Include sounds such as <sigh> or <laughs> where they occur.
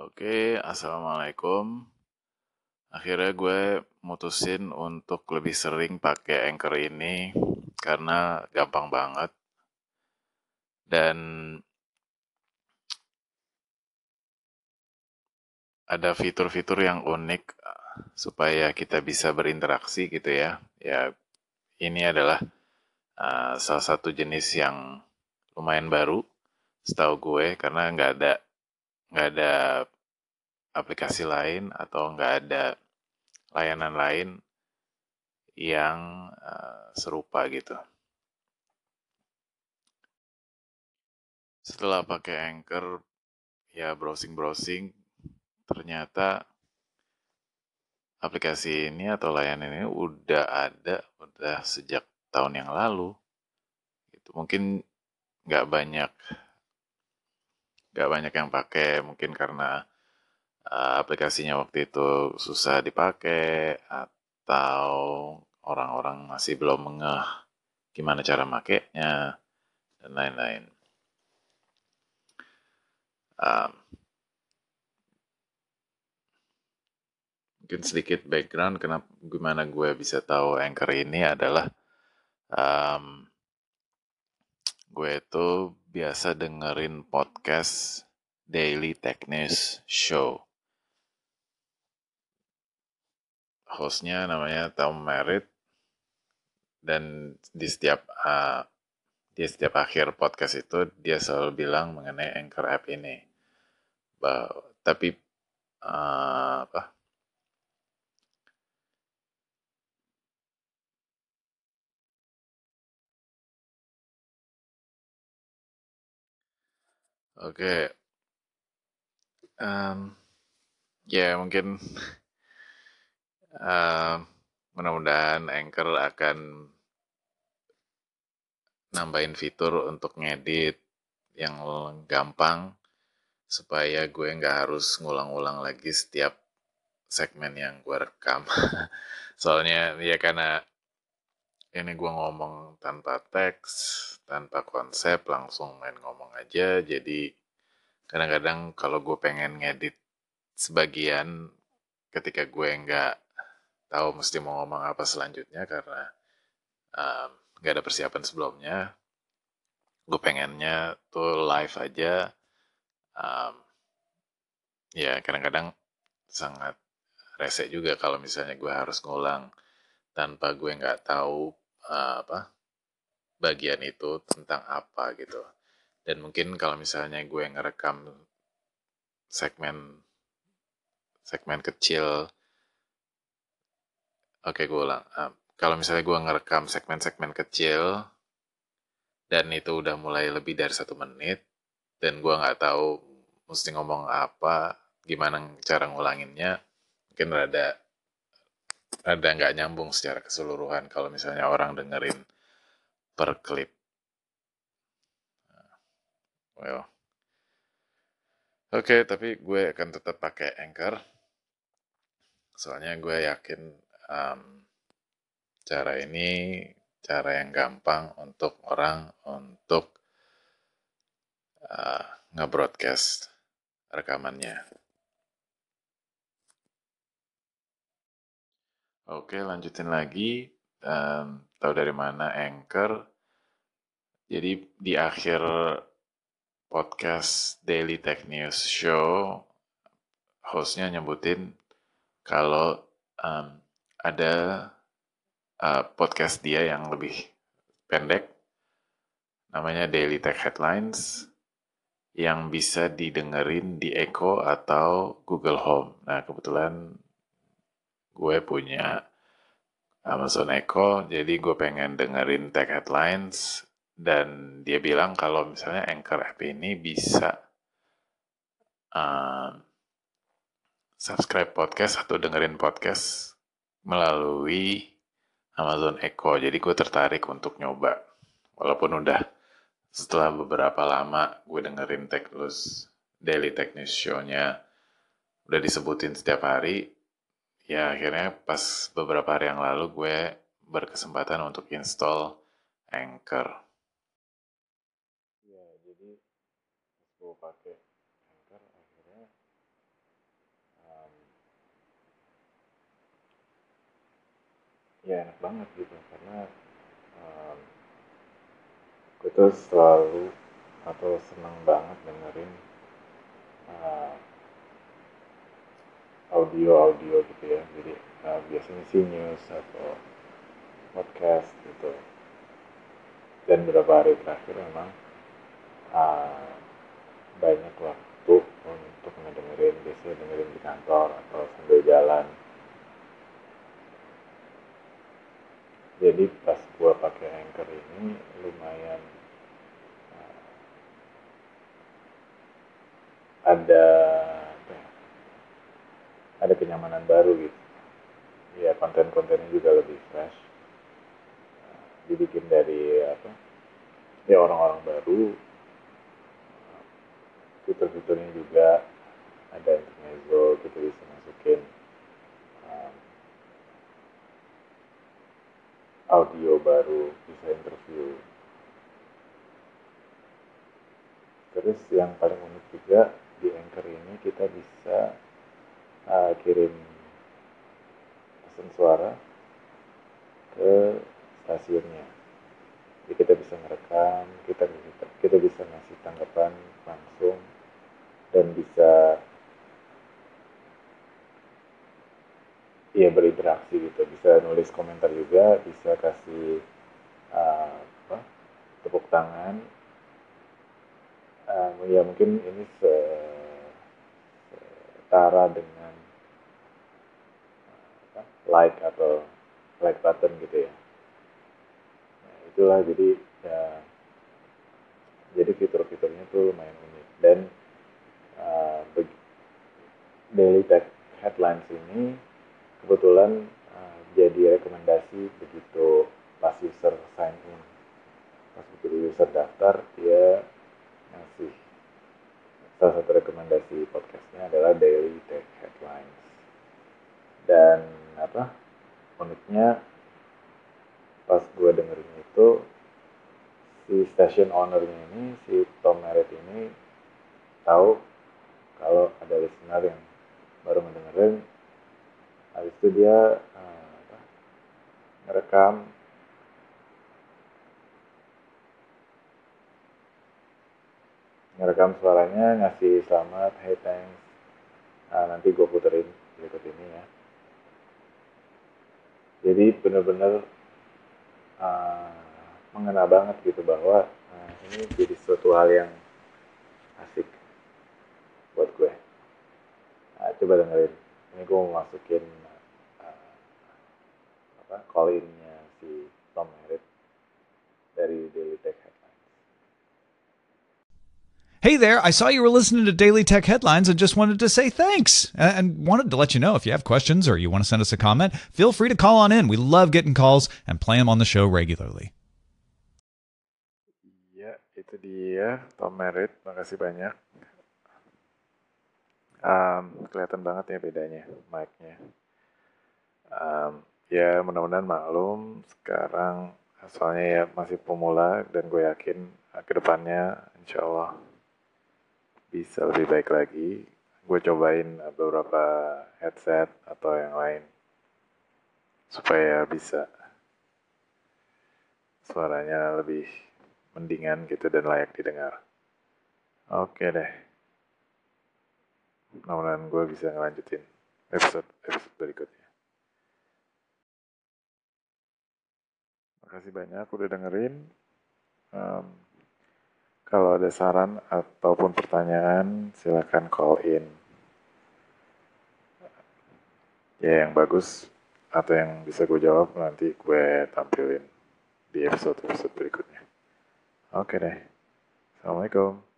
Oke, assalamualaikum. Akhirnya gue mutusin untuk lebih sering pakai Anchor ini karena gampang banget dan ada fitur-fitur yang unik supaya kita bisa berinteraksi gitu ya. Ya, ini adalah uh, salah satu jenis yang lumayan baru setahu gue karena nggak ada nggak ada aplikasi lain atau nggak ada layanan lain yang uh, serupa gitu. Setelah pakai Anchor, ya browsing-browsing, ternyata aplikasi ini atau layanan ini udah ada udah sejak tahun yang lalu. Itu mungkin nggak banyak nggak banyak yang pakai mungkin karena uh, aplikasinya waktu itu susah dipakai atau orang-orang masih belum mengeh gimana cara makainya dan lain-lain. Um, mungkin sedikit background kenapa gimana gue bisa tahu anchor ini adalah um, gue itu biasa dengerin podcast Daily Tech News Show. Hostnya namanya Tom Merritt dan di setiap uh, di setiap akhir podcast itu dia selalu bilang mengenai Anchor app ini. Bah, tapi uh, apa? Oke. Um, ya mungkin uh, mudah-mudahan Anchor akan nambahin fitur untuk ngedit yang gampang supaya gue nggak harus ngulang-ulang lagi setiap segmen yang gue rekam. <laughs> Soalnya ya karena ini gue ngomong tanpa teks, tanpa konsep, langsung main ngomong aja. Jadi kadang-kadang kalau gue pengen ngedit sebagian ketika gue nggak tahu mesti mau ngomong apa selanjutnya karena um, nggak ada persiapan sebelumnya, gue pengennya tuh live aja. Um, ya kadang-kadang sangat rese juga kalau misalnya gue harus ngulang tanpa gue nggak tahu uh, apa bagian itu tentang apa gitu. Dan mungkin kalau misalnya gue ngerekam segmen segmen kecil oke gue ulang. Uh, kalau misalnya gue ngerekam segmen-segmen kecil dan itu udah mulai lebih dari satu menit dan gue nggak tahu mesti ngomong apa gimana cara ngulanginnya mungkin rada ada nggak nyambung secara keseluruhan kalau misalnya orang dengerin per klip. Well, oke, okay, tapi gue akan tetap pakai Anchor. Soalnya gue yakin um, cara ini cara yang gampang untuk orang untuk uh, nge-broadcast rekamannya. Oke, lanjutin lagi. Um, tahu dari mana Anchor. Jadi di akhir podcast Daily Tech News Show, hostnya nyebutin kalau um, ada uh, podcast dia yang lebih pendek, namanya Daily Tech Headlines, yang bisa didengerin di Echo atau Google Home. Nah, kebetulan gue punya Amazon Echo, jadi gue pengen dengerin tech headlines, dan dia bilang kalau misalnya Anchor app ini bisa uh, subscribe podcast atau dengerin podcast melalui Amazon Echo. Jadi gue tertarik untuk nyoba. Walaupun udah setelah beberapa lama gue dengerin Tech News, Daily Tech News Show-nya udah disebutin setiap hari, ya akhirnya pas beberapa hari yang lalu gue berkesempatan untuk install Anchor. Ya, jadi pas gue pakai Anchor akhirnya um, ya enak banget gitu karena um, gue tuh selalu atau seneng banget dengerin eh, audio audio gitu ya. Jadi uh, biasanya sih news atau podcast gitu. Dan beberapa hari terakhir memang uh, banyak waktu untuk ngedengerin biasanya dengerin di kantor atau sambil jalan. Jadi pas gua pakai anchor ini lumayan uh, ada ada kenyamanan baru gitu. Ya konten-kontennya juga lebih fresh. Dibikin dari apa ya orang-orang baru. Fitur-fiturnya juga ada intermezzo kita bisa masukin audio baru, bisa interview. Terus yang paling unik juga di Anchor ini kita bisa uh, kirim pesan suara ke stasiunnya. Jadi kita bisa merekam, kita bisa kita bisa ngasih tanggapan langsung dan bisa ya berinteraksi gitu bisa nulis komentar juga bisa kasih uh, apa, tepuk tangan uh, ya mungkin ini setara dengan uh, like atau like button gitu ya. Nah, itulah jadi ya jadi fitur-fiturnya tuh lumayan unik. Dan uh, daily tech headlines ini kebetulan uh, jadi rekomendasi begitu pas user sign in. Pas begitu user daftar dia salah satu rekomendasi podcastnya adalah daily tech headlines. Dan apa uniknya pas gue dengerin itu si station ownernya ini si Tom Merritt ini tahu kalau ada listener yang baru mendengarin habis itu dia uh, apa, ngerekam ngerekam suaranya ngasih selamat hey thanks. Nah, nanti gue puterin berikut ini ya. Jadi bener-bener uh, mengena banget gitu bahwa uh, ini jadi suatu hal yang asik buat gue. Nah, coba dengerin. Ini gue mau masukin uh, apa call innya si Tom Merritt dari Daily Tech. Hey there, I saw you were listening to Daily Tech Headlines and just wanted to say thanks. And wanted to let you know if you have questions or you want to send us a comment, feel free to call on in. We love getting calls and play them on the show regularly. Ya, itu dia Tom Merritt. Makasih banyak. Um, kelihatan banget ya bedanya mic-nya. Um, ya mudah-mudahan maklum sekarang soalnya ya masih pemula dan gue yakin uh, kedepannya insya Allah bisa lebih baik lagi. Gue cobain beberapa headset atau yang lain supaya bisa suaranya lebih mendingan gitu dan layak didengar. Oke deh mudah-mudahan gue bisa ngelanjutin episode episode berikutnya. Makasih banyak udah dengerin. Um, kalau ada saran ataupun pertanyaan, silakan call in. Ya yang bagus atau yang bisa gue jawab nanti gue tampilin di episode-episode berikutnya. Oke deh. Assalamualaikum.